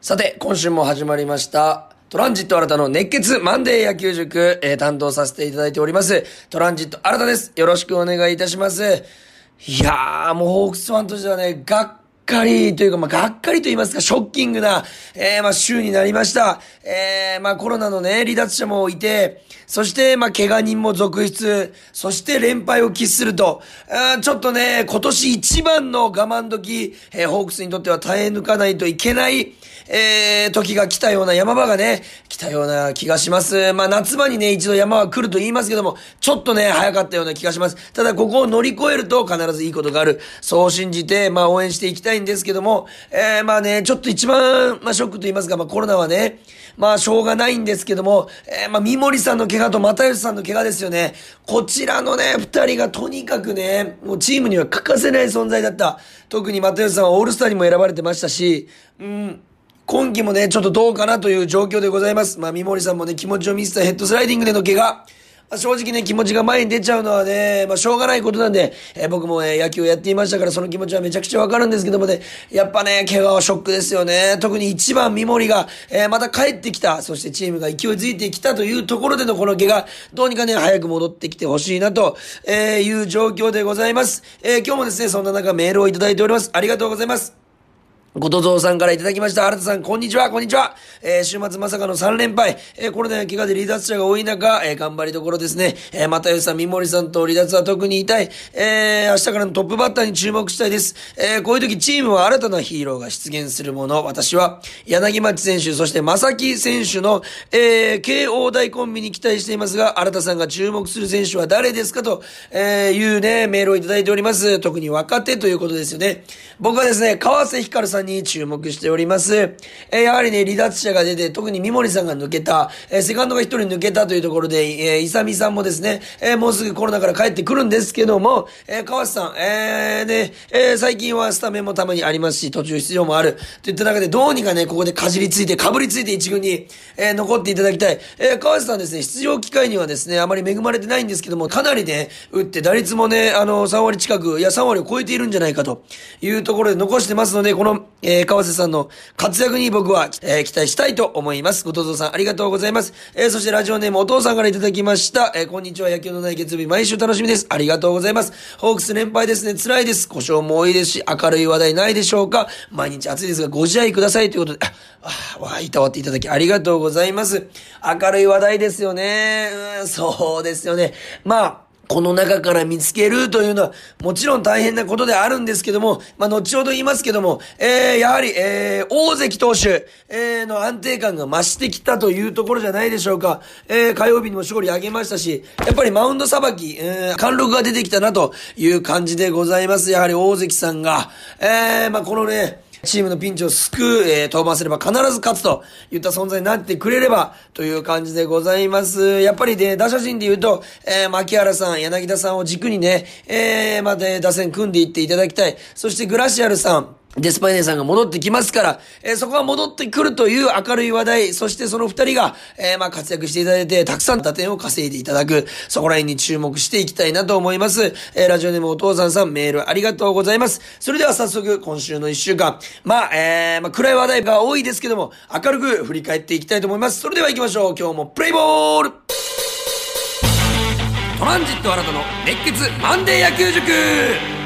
さて、今週も始まりました。トランジット新たの熱血マンデー野球塾、えー担当させていただいております。トランジット新たです。よろしくお願いいたします。いやー、もうホークスファンとしてはね、がっかりというか、まあ、がっかりと言いますか、ショッキングな、えー、まあ、週になりました。えー、まあ、コロナのね、離脱者もいて、そして、まあ、怪我人も続出、そして連敗を喫すると、あちょっとね、今年一番の我慢時、えーホークスにとっては耐え抜かないといけない、えー、時が来たような山場がね、来たような気がします。まあ、夏場にね、一度山は来ると言いますけども、ちょっとね、早かったような気がします。ただ、ここを乗り越えると必ずいいことがある。そう信じて、まあ、応援していきたいんですけども、えー、まあね、ちょっと一番、まあ、ショックと言いますか、まあ、コロナはね、まあ、しょうがないんですけども、えー、まあ、三森さんの怪我と又吉さんの怪我ですよね。こちらのね、二人がとにかくね、もうチームには欠かせない存在だった。特に又吉さんはオールスターにも選ばれてましたし、うん、今季もね、ちょっとどうかなという状況でございます。まあ、三森さんもね、気持ちを見せたヘッドスライディングでの怪我。まあ、正直ね、気持ちが前に出ちゃうのはね、まあ、しょうがないことなんで、えー僕もね、野球をやっていましたから、その気持ちはめちゃくちゃわかるんですけどもね、やっぱね、怪我はショックですよね。特に一番三森が、えーまた帰ってきた、そしてチームが勢いづいてきたというところでのこの怪我、どうにかね、早く戻ってきてほしいなと、えいう状況でございます。えー今日もですね、そんな中メールをいただいております。ありがとうございます。ごとぞうさんからいただきました。新田さん、こんにちは、こんにちは。えー週末まさかの3連敗。えーコロナや怪我で離脱者が多い中、えー頑張りどころですね。えー、又吉さん、三森さんと離脱は特に痛い。えー明日からのトップバッターに注目したいです。えーこういう時、チームは新たなヒーローが出現するもの。私は、柳町選手、そして正木選手の、えー、慶応大コンビに期待していますが、新田さんが注目する選手は誰ですかと、えーいうね、メールをいただいております。特に若手ということですよね。僕はですね、川瀬光さんに注目しております。えやはりね、離脱者が出て、特に三森さんが抜けた、えセカンドが一人抜けたというところで、えー、イサミさんもですね、えもうすぐコロナから帰ってくるんですけども、えー川瀬さん、えーね、え最近はスタメンもたまにありますし、途中出場もある。といった中で、どうにかね、ここでかじりついて、かぶりついて一軍に、え残っていただきたい。えー川瀬さんですね、出場機会にはですね、あまり恵まれてないんですけども、かなりね、打って打率もね、あの、3割近く、いや、3割を超えているんじゃないかというところで残してますので、この、えー川瀬さんの活躍に僕は、えー期待したいと思います。ごとぞさん、ありがとうございます。えーそしてラジオネームお父さんからいただきました。えこんにちは、野球のない月曜日、毎週楽しみです。ありがとうございます。ホークス連敗ですね、辛いです。故障も多いですし、明るい話題ないでしょうか。毎日暑いですが、ご自愛くださいということで、あ、わあ、いたわっていただきありがとうございます。明るい話題ですよね。うん、そうですよね。まあ、この中から見つけるというのは、もちろん大変なことであるんですけども、まあ、後ほど言いますけども、えー、やはり、えー、大関投手、えー、の安定感が増してきたというところじゃないでしょうか。えー、火曜日にも勝利上げましたし、やっぱりマウンドさばき、えー、貫禄が出てきたなという感じでございます。やはり大関さんが、えー、まあ、このね、チームのピンチを救う、えー、登板すれば必ず勝つといった存在になってくれればという感じでございます。やっぱりね、打者陣で言うと、えー、牧原さん、柳田さんを軸にね、えー、まで打線組んでいっていただきたい。そしてグラシアルさん、デスパイネさんが戻ってきますから、えーそこが戻ってくるという明るい話題、そしてその二人が、えーまあ活躍していただいて、たくさん打点を稼いでいただく、そこら辺に注目していきたいなと思います。えーラジオネームお父さんさん、メールありがとうございます。それでは早速、今週の一週間、まあ、えーまあ暗い話題が多いですけども、明るく振り返っていきたいと思います。それでは行きましょう。今日もプレイボールトランジット新たの熱血マンデー野球塾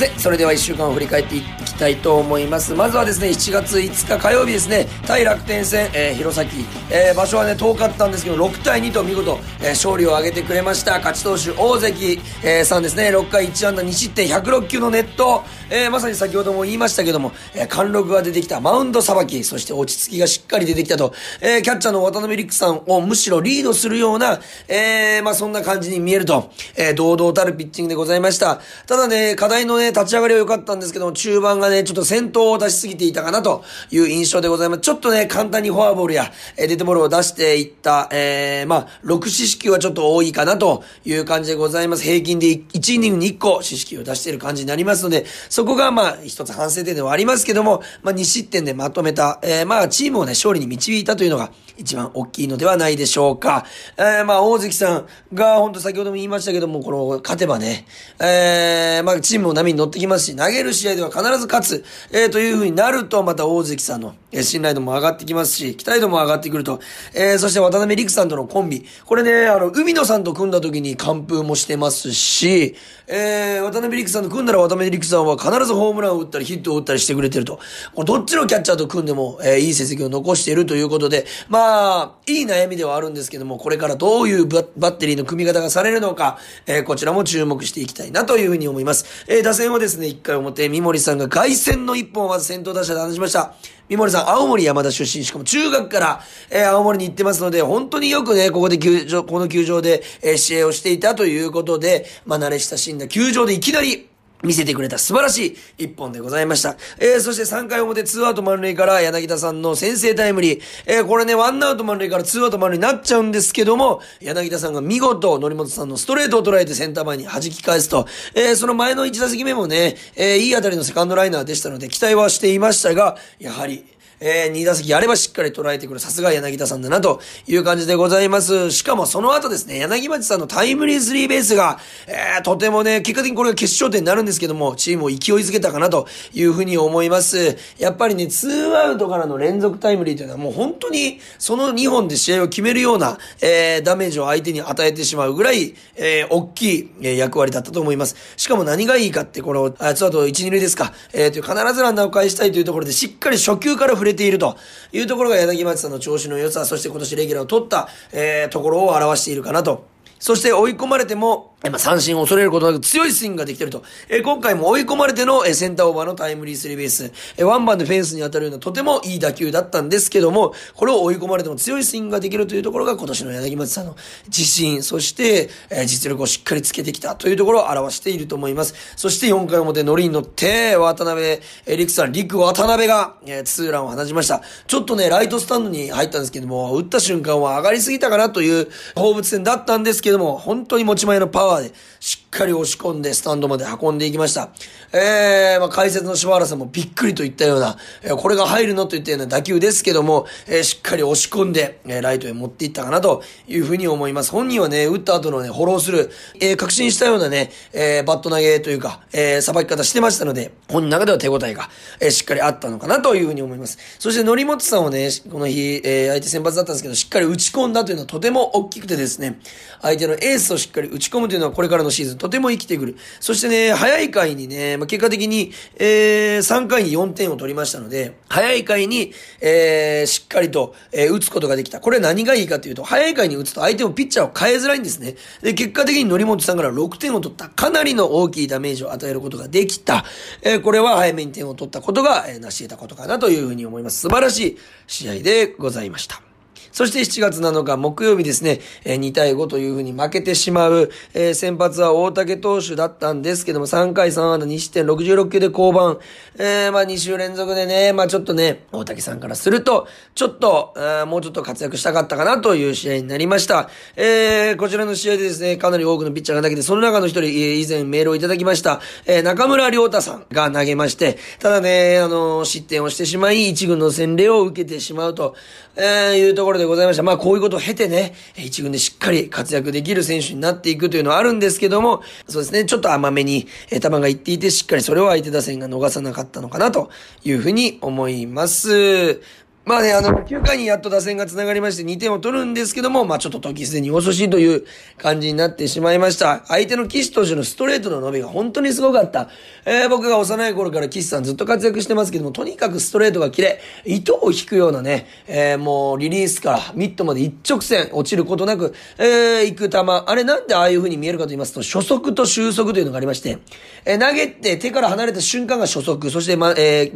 さて、それでは1週間を振り返っていきたいと思います。まずはですね、7月5日火曜日ですね、対楽天戦、えー弘前、えー場所はね、遠かったんですけど、6対2と見事、えー勝利を挙げてくれました。勝ち投手、大関、えーさんですね、6回1安打2失点、106球のネット、えーまさに先ほども言いましたけども、えー貫禄が出てきたマウンドさばき、そして落ち着きがしっかり出てきたと、えーキャッチャーの渡辺陸さんをむしろリードするような、えーまあそんな感じに見えると、えー堂々たるピッチングでございました。ただね、課題のね、立ち上がりは良かったんですけども、中盤がね、ちょっと先頭を出しすぎていたかなという印象でございます。ちょっとね、簡単にフォアボールや、えー、デッドボールを出していった、えー、まあ、6四死球はちょっと多いかなという感じでございます。平均で1イニングに1個四死球を出している感じになりますので、そこがまあ、一つ反省点ではありますけども、まあ、2失点でまとめた、えー、まあ、チームをね、勝利に導いたというのが一番大きいのではないでしょうか。えー、まあ、大関さんが、本当先ほども言いましたけども、この、勝てばね、えー、まあ、チームも波に乗ってきますし、投げる試合では必ず勝つ、えー、という風になると、また大関さんの、えー、信頼度も上がってきますし、期待度も上がってくると、えー、そして渡辺陸さんとのコンビ。これね、あの、海野さんと組んだ時に完封もしてますし、えー、渡辺陸さんと組んだら渡辺陸さんは必ずホームランを打ったりヒットを打ったりしてくれてると。どっちのキャッチャーと組んでも、えー、いい成績を残しているということで、まあ、いい悩みではあるんですけども、これからどういうバッテリーの組み方がされるのか、えー、こちらも注目していきたいなというふうに思います。えー、打線はですね、1回表、三森さんが凱旋の一本をまず先頭打者で話しました。三森さん、青森山田出身、しかも中学から、えー、青森に行ってますので、本当によくね、ここで球場、この球場で、えー、試合をしていたということで、まあ、慣れ親しんだ球場でいきなり、見せてくれた素晴らしい一本でございました。えー、そして3回表2アウト満塁から柳田さんの先制タイムリー。えー、これね、1アウト満塁から2アウト満塁になっちゃうんですけども、柳田さんが見事、則本さんのストレートを捉えてセンター前に弾き返すと、えー、その前の1打席目もね、えー、いい当たりのセカンドライナーでしたので、期待はしていましたが、やはり、えー、2打席あればしっかり捉えてくる、さすが柳田さんだな、という感じでございます。しかもその後ですね、柳町さんのタイムリースリーベースが、えー、とてもね、結果的にこれが決勝点になるんですけども、チームを勢いづけたかな、というふうに思います。やっぱりね、2アウトからの連続タイムリーというのはもう本当に、その2本で試合を決めるような、えー、ダメージを相手に与えてしまうぐらい、えー、大きい、えー、役割だったと思います。しかも何がいいかって、この、あ、ツーアウト1、2塁ですか、えー、という必ずランナーを返したいというところで、しっかり初球から触れているというところが柳町さんの調子の良さ、そして今年レギュラーを取った、えー、ところを表しているかなとそして追い込まれても、まあ、三振を恐れることなく強いスイングができてると。え、今回も追い込まれての、え、センターオーバーのタイムリースリーベース。え、ワンバンでフェンスに当たるようなとてもいい打球だったんですけども、これを追い込まれても強いスイングができるというところが今年の柳町さんの自信、そして、え、実力をしっかりつけてきたというところを表していると思います。そして4回表ノリに乗って、渡辺、えー、陸さん、陸渡辺が、え、ツーランを放ちました。ちょっとね、ライトスタンドに入ったんですけども、打った瞬間は上がりすぎたかなという放物線だったんですけども、本当に持ち前のパワーで、しっかり押し込んでスタンドまで運んでいきました。えー、まあ、解説の柴原さんもびっくりといったような、えー、これが入るのといったような打球ですけども、えー、しっかり押し込んで、え、ライトへ持っていったかなというふうに思います。本人はね、打った後のね、フォローする、え、確信したようなね、え、バット投げというか、え、さばき方してましたので、本人の中では手応えが、え、しっかりあったのかなというふうに思います。そして、則本さんをね、この日、え、相手先発だったんですけど、しっかり打ち込んだというのはとても大きくてですね、相手のエースをしっかり打ち込むというのはこれからのシーズンとても生きてくる。そしてね、早い回にね、まあ、結果的に、えー、3回に4点を取りましたので、早い回に、えー、しっかりと、えー、打つことができた。これ何がいいかというと、早い回に打つと相手もピッチャーを変えづらいんですね。で、結果的に則本さんから6点を取った。かなりの大きいダメージを与えることができた。えー、これは早めに点を取ったことが、えー、成し得たことかなというふうに思います。素晴らしい試合でございました。そして7月7日木曜日ですね、え2対5というふうに負けてしまう、え、先発は大竹投手だったんですけども、3回3安打2失点66球で降板。えー、まあ2週連続でね、まあちょっとね、大竹さんからすると、ちょっと、もうちょっと活躍したかったかなという試合になりました。えー、こちらの試合でですね、かなり多くのピッチャーが投げて、その中の一人、以前メールをいただきました、えー、中村良太さんが投げまして、ただね、あの、失点をしてしまい、一軍の洗礼を受けてしまうと、え、いうところででございました。まあ、こういうことを経てね、一軍でしっかり活躍できる選手になっていくというのはあるんですけども、そうですね、ちょっと甘めに、え、球がいっていて、しっかりそれを相手打線が逃さなかったのかなというふうに思います。まあね、あの、9回にやっと打線が繋がりまして2点を取るんですけども、まあちょっと時すでに遅しいという感じになってしまいました。相手の岸投手のストレートの伸びが本当にすごかった。えー、僕が幼い頃から岸さんずっと活躍してますけども、とにかくストレートが切れ、糸を引くようなね、えー、もうリリースからミットまで一直線落ちることなく、えー、行く球。あれなんでああいう風に見えるかと言いますと、初速と終速というのがありまして、えー、投げて手から離れた瞬間が初速、そしてま、え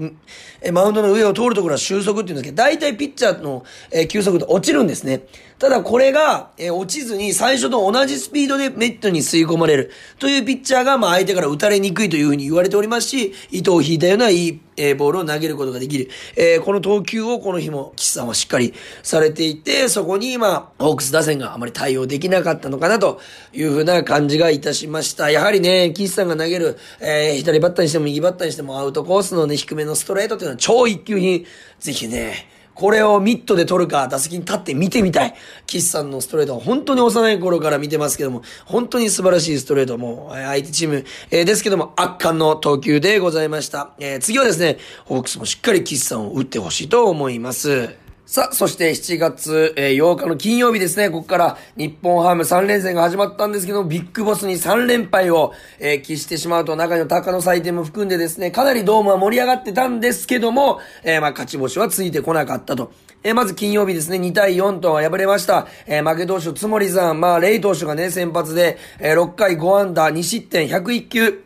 ー、マウンドの上を通るところは終速っていうんですけど、大体ピッチャーの、え、球速度落ちるんですね。ただこれが、え、落ちずに最初と同じスピードでメットに吸い込まれるというピッチャーが、まあ相手から打たれにくいというふうに言われておりますし、糸を引いたようないいえー、ボールを投げることができる。えー、この投球をこの日も岸さんはしっかりされていて、そこに今、ホークス打線があまり対応できなかったのかなというふうな感じがいたしました。やはりね、岸さんが投げる、えー、左バッターにしても右バッターにしてもアウトコースのね、低めのストレートというのは超一級品。ぜひね、これをミットで取るか、打席に立って見てみたい。岸さんのストレートは本当に幼い頃から見てますけども、本当に素晴らしいストレートも、相手チーム、えー、ですけども、圧巻の投球でございました。えー、次はですね、ホークスもしっかり岸さんを打ってほしいと思います。さあ、そして7月、えー、8日の金曜日ですね、ここから日本ハム3連戦が始まったんですけど、ビッグボスに3連敗を、えー、喫してしまうと、中の高の祭典も含んでですね、かなりドームは盛り上がってたんですけども、えー、まあ、勝ち星はついてこなかったと。えー、まず金曜日ですね、2対4とは敗れました。えー、負け投手、つもりさん、まあ、レイ投手がね、先発で、えー、6回5安打、2失点、101球。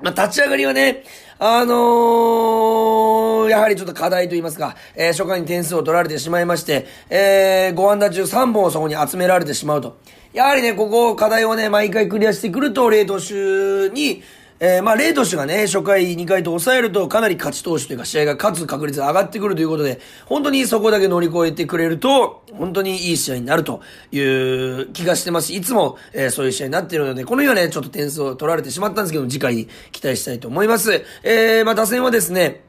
まあ、立ち上がりはね、あのー、やはりちょっと課題と言いますか、えー、初回に点数を取られてしまいまして、えー、5安打中3本をそこに集められてしまうと。やはりね、ここ課題をね、毎回クリアしてくると、レート手に、えー、まあ、レイ投手がね、初回、2回と抑えると、かなり勝ち投手というか、試合が勝つ確率が上がってくるということで、本当にそこだけ乗り越えてくれると、本当にいい試合になるという気がしてますし、いつも、えー、そういう試合になっているので、この日はね、ちょっと点数を取られてしまったんですけど、次回に期待したいと思います。えー、まあ、打線はですね、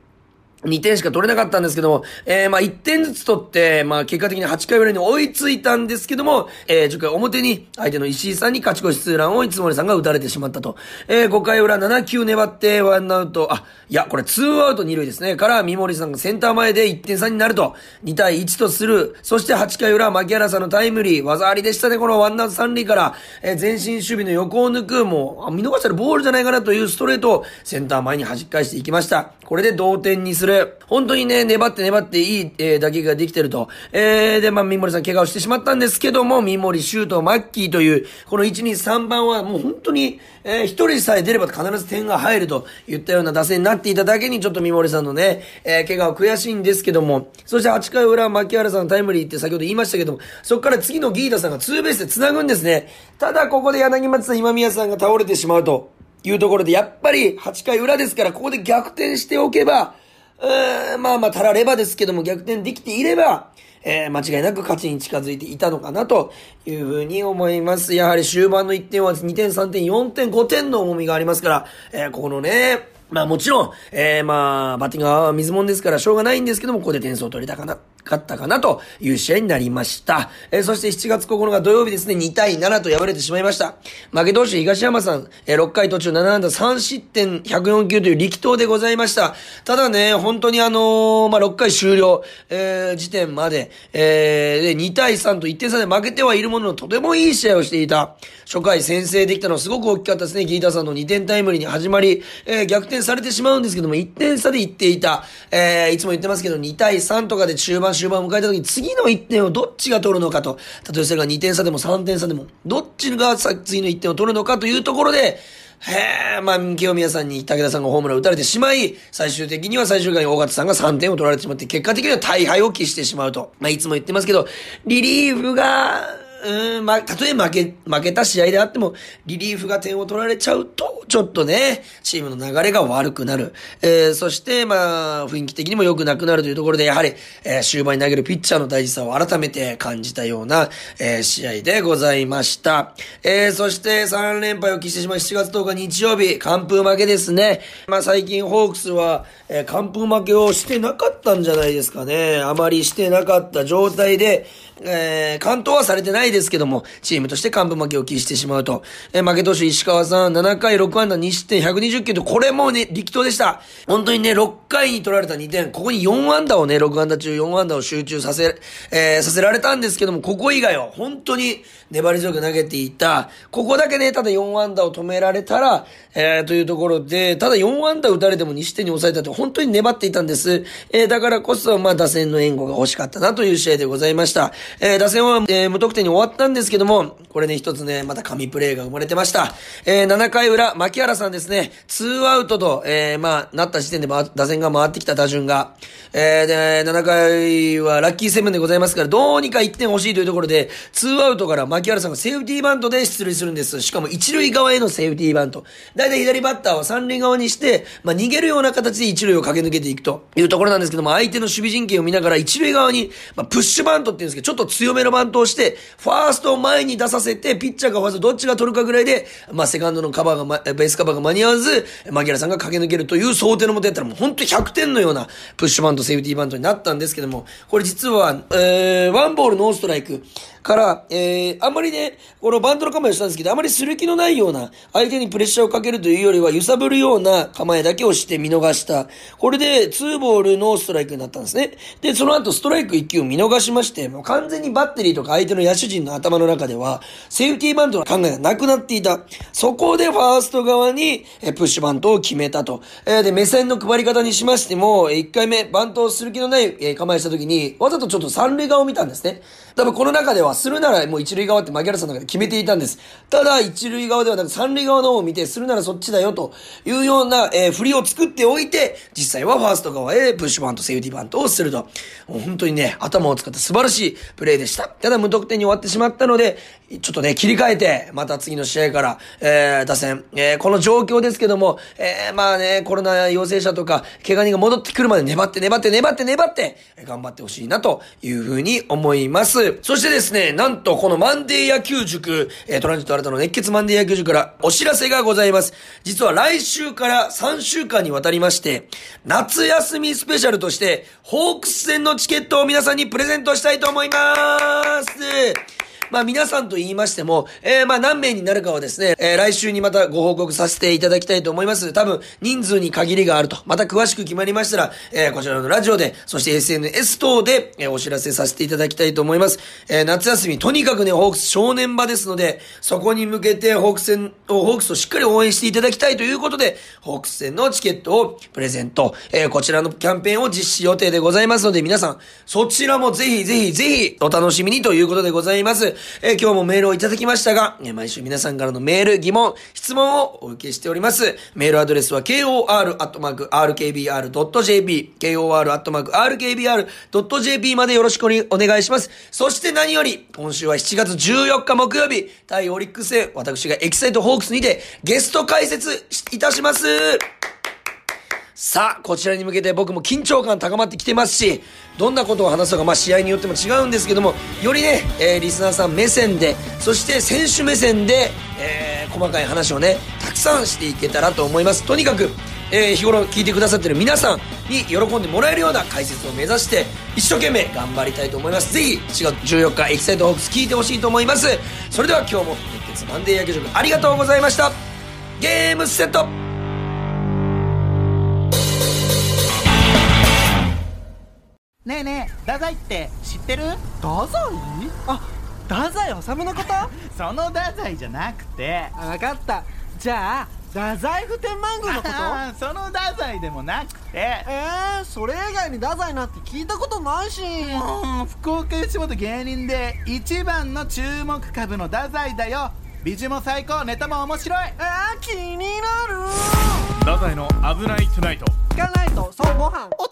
2点しか取れなかったんですけども、えー、まあ1点ずつ取って、まあ結果的に8回裏に追いついたんですけども、えー、10回表に相手の石井さんに勝ち越しツーランをいつもりさんが打たれてしまったと。えー、5回裏7球粘ってワンアウト、あ、いや、これ2アウト2塁ですね。から、三森さんがセンター前で1点差になると、2対1とする。そして8回裏、牧原さんのタイムリー、技ありでしたね、このワンアウト3塁から、えー、前進守備の横を抜く、もう、見逃したらボールじゃないかなというストレートをセンター前に弾き返していきました。これで同点にする。本当にね、粘って粘っていい、えー、打撃ができてると。えー、で、まあ、三森さん怪我をしてしまったんですけども、三森、シュート、マッキーという、この1、2、3番はもう本当に、えー、一人さえ出れば必ず点が入るといったような打線になっていただけに、ちょっと三森さんのね、えー、怪我は悔しいんですけども、そして8回裏、牧原さんのタイムリーって先ほど言いましたけども、そこから次のギータさんがツーベースで繋ぐんですね。ただ、ここで柳松さん、今宮さんが倒れてしまうというところで、やっぱり8回裏ですから、ここで逆転しておけば、うーん、まあまあ、たらればですけども、逆転できていれば、えー、間違いなく勝ちに近づいていたのかなというふうに思います。やはり終盤の1点は2点、3点、4点、5点の重みがありますから、えー、ここのね、まあもちろん、えー、まあ、バッティングは水もんですからしょうがないんですけども、ここで点数を取れたかな、かったかなという試合になりました。えー、そして7月9日土曜日ですね、2対7と敗れてしまいました。負け投手東山さん、えー、6回途中7安打3失点104球という力投でございました。ただね、本当にあのー、まあ6回終了、えー、時点まで、えー、で2対3と1点差で負けてはいるもののとてもいい試合をしていた。初回先制できたのはすごく大きかったですね。ギータさんの2点タイムリーに始まり、えー、逆転されてしまうんですけども、1点差で行っていた。えー、いつも言ってますけど、2対3とかで中盤終盤を迎えた時に次の1点をどっちが取るのかと。例えそれが2点差でも3点差でも、どっちが次の1点を取るのかというところで、へえ、まあ、清宮さんに武田さんがホームランを打たれてしまい、最終的には最終回に大型さんが3点を取られてしまって、結果的には大敗を喫してしまうと。まあ、いつも言ってますけど、リリーフが、うん、まあ、たとえ負け、負けた試合であっても、リリーフが点を取られちゃうと、ちょっとね、チームの流れが悪くなる。えー、そして、まあ、雰囲気的にも良くなくなるというところで、やはり、えー、終盤に投げるピッチャーの大事さを改めて感じたような、えー、試合でございました。えー、そして3連敗を喫してしまい、7月10日日曜日、完封負けですね。まあ、最近ホークスは、えー、完封負けをしてなかったんじゃないですかね。あまりしてなかった状態で、えー、関東はされてないですけども、チームとして幹部負けを喫してしまうと。えー、負け投手石川さん、7回6安打2失点120球と、これもね、力投でした。本当にね、6回に取られた2点、ここに4安打をね、6安打中4安打を集中させ、えー、させられたんですけども、ここ以外は本当に粘り強く投げていた。ここだけね、ただ4安打を止められたら、えー、というところで、ただ4安打打たれても2失点に抑えたと、本当に粘っていたんです。えー、だからこそ、まあ、打線の援護が欲しかったなという試合でございました。えー、打線は、えー、無得点に終終わったんですけども、これね、一つね、また神プレーが生まれてました。えー、7回裏、牧原さんですね、ツーアウトと、えー、まあ、なった時点で、ま、打線が回ってきた打順が、えー、で、7回はラッキーセブンでございますから、どうにか1点欲しいというところで、ツーアウトから牧原さんがセーフティーバントで出塁するんです。しかも一塁側へのセーフティーバント。だいたい左バッターは三塁側にして、まあ、逃げるような形で一塁を駆け抜けていくというところなんですけども、相手の守備陣形を見ながら一塁側に、まあ、プッシュバントっていうんですけど、ちょっと強めのバントをして、フファーストを前に出させて、ピッチャーがファーストどっちが取るかぐらいで、まあ、セカンドのカバーが、ま、ベースカバーが間に合わず、牧原さんが駆け抜けるという想定のもとやったらもう本当に100点のようなプッシュバント、セーフティーバントになったんですけども、これ実は、えー、ワンボールノーストライク、から、えー、あんまりね、このバントの構えをしたんですけど、あまりする気のないような、相手にプレッシャーをかけるというよりは、揺さぶるような構えだけをして見逃した。これで、ツーボールのストライクになったんですね。で、その後、ストライク1球を見逃しまして、もう完全にバッテリーとか相手の野手陣の頭の中では、セーフティーバントの考えがなくなっていた。そこで、ファースト側に、えプッシュバントを決めたと。えー、で、目線の配り方にしましても、1回目、バントをする気のない、え構えした時に、わざとちょっと三塁側を見たんですね。多分この中では、するならもう一塁側って牧原さんの中で決めていたんです。ただ、一塁側ではなく三塁側の方を見て、するならそっちだよというような、えー、振りを作っておいて、実際はファースト側へプッシュバント、セーフティーバントをすると。もう本当にね、頭を使った素晴らしいプレーでした。ただ無得点に終わってしまったので、ちょっとね、切り替えて、また次の試合から、えー、打線、えー、この状況ですけども、えー、まあね、コロナ陽性者とか、怪我人が戻ってくるまで粘って粘って粘って粘って、頑張ってほしいなというふうに思います。そしてですね、なんとこのマンデー野球塾、えー、トランジット新たの熱血マンデー野球塾からお知らせがございます。実は来週から3週間にわたりまして、夏休みスペシャルとして、ホークス戦のチケットを皆さんにプレゼントしたいと思います。まあ皆さんと言いましても、えー、まあ何名になるかはですね、えー、来週にまたご報告させていただきたいと思います。多分、人数に限りがあると。また詳しく決まりましたら、えー、こちらのラジオで、そして SNS 等で、えー、お知らせさせていただきたいと思います。えー、夏休み、とにかくね、ホークス正念場ですので、そこに向けてホークス戦を、ホークスをしっかり応援していただきたいということで、ホークス戦のチケットをプレゼント、えー、こちらのキャンペーンを実施予定でございますので、皆さん、そちらもぜひぜひぜひお楽しみにということでございます。えー、今日もメールをいただきましたが、え毎週皆さんからのメール、疑問、質問をお受けしております。メールアドレスは kor.rkbr.jp、kor.rkbr.jp までよろしくお願いします。そして何より、今週は7月14日木曜日、対オリックス戦、私がエキサイトホークスにてゲスト解説いたします。さあ、こちらに向けて僕も緊張感高まってきてますし、どんなことを話すのか、まあ試合によっても違うんですけども、よりね、えー、リスナーさん目線で、そして選手目線で、えー、細かい話をね、たくさんしていけたらと思います。とにかく、えー、日頃聞いてくださってる皆さんに喜んでもらえるような解説を目指して、一生懸命頑張りたいと思います。ぜひ、4月14日、エキサイトホークス聞いてほしいと思います。それでは今日も熱血マンデー野球塾ありがとうございました。ゲームセットね。えねえ太宰って知ってる？太宰？あ太宰治のこと？その太宰じゃなくて。分かった。じゃあ太宰府天満宮のこと？その太宰でもなくて。えー、それ以外に太宰なんて聞いたことないし。もう福岡吉本芸人で一番の注目株の太宰だよ。美女も最高ネタも面白い。えー、気になる。太宰の「危ないトゥナイト」聞かないとそうご飯。お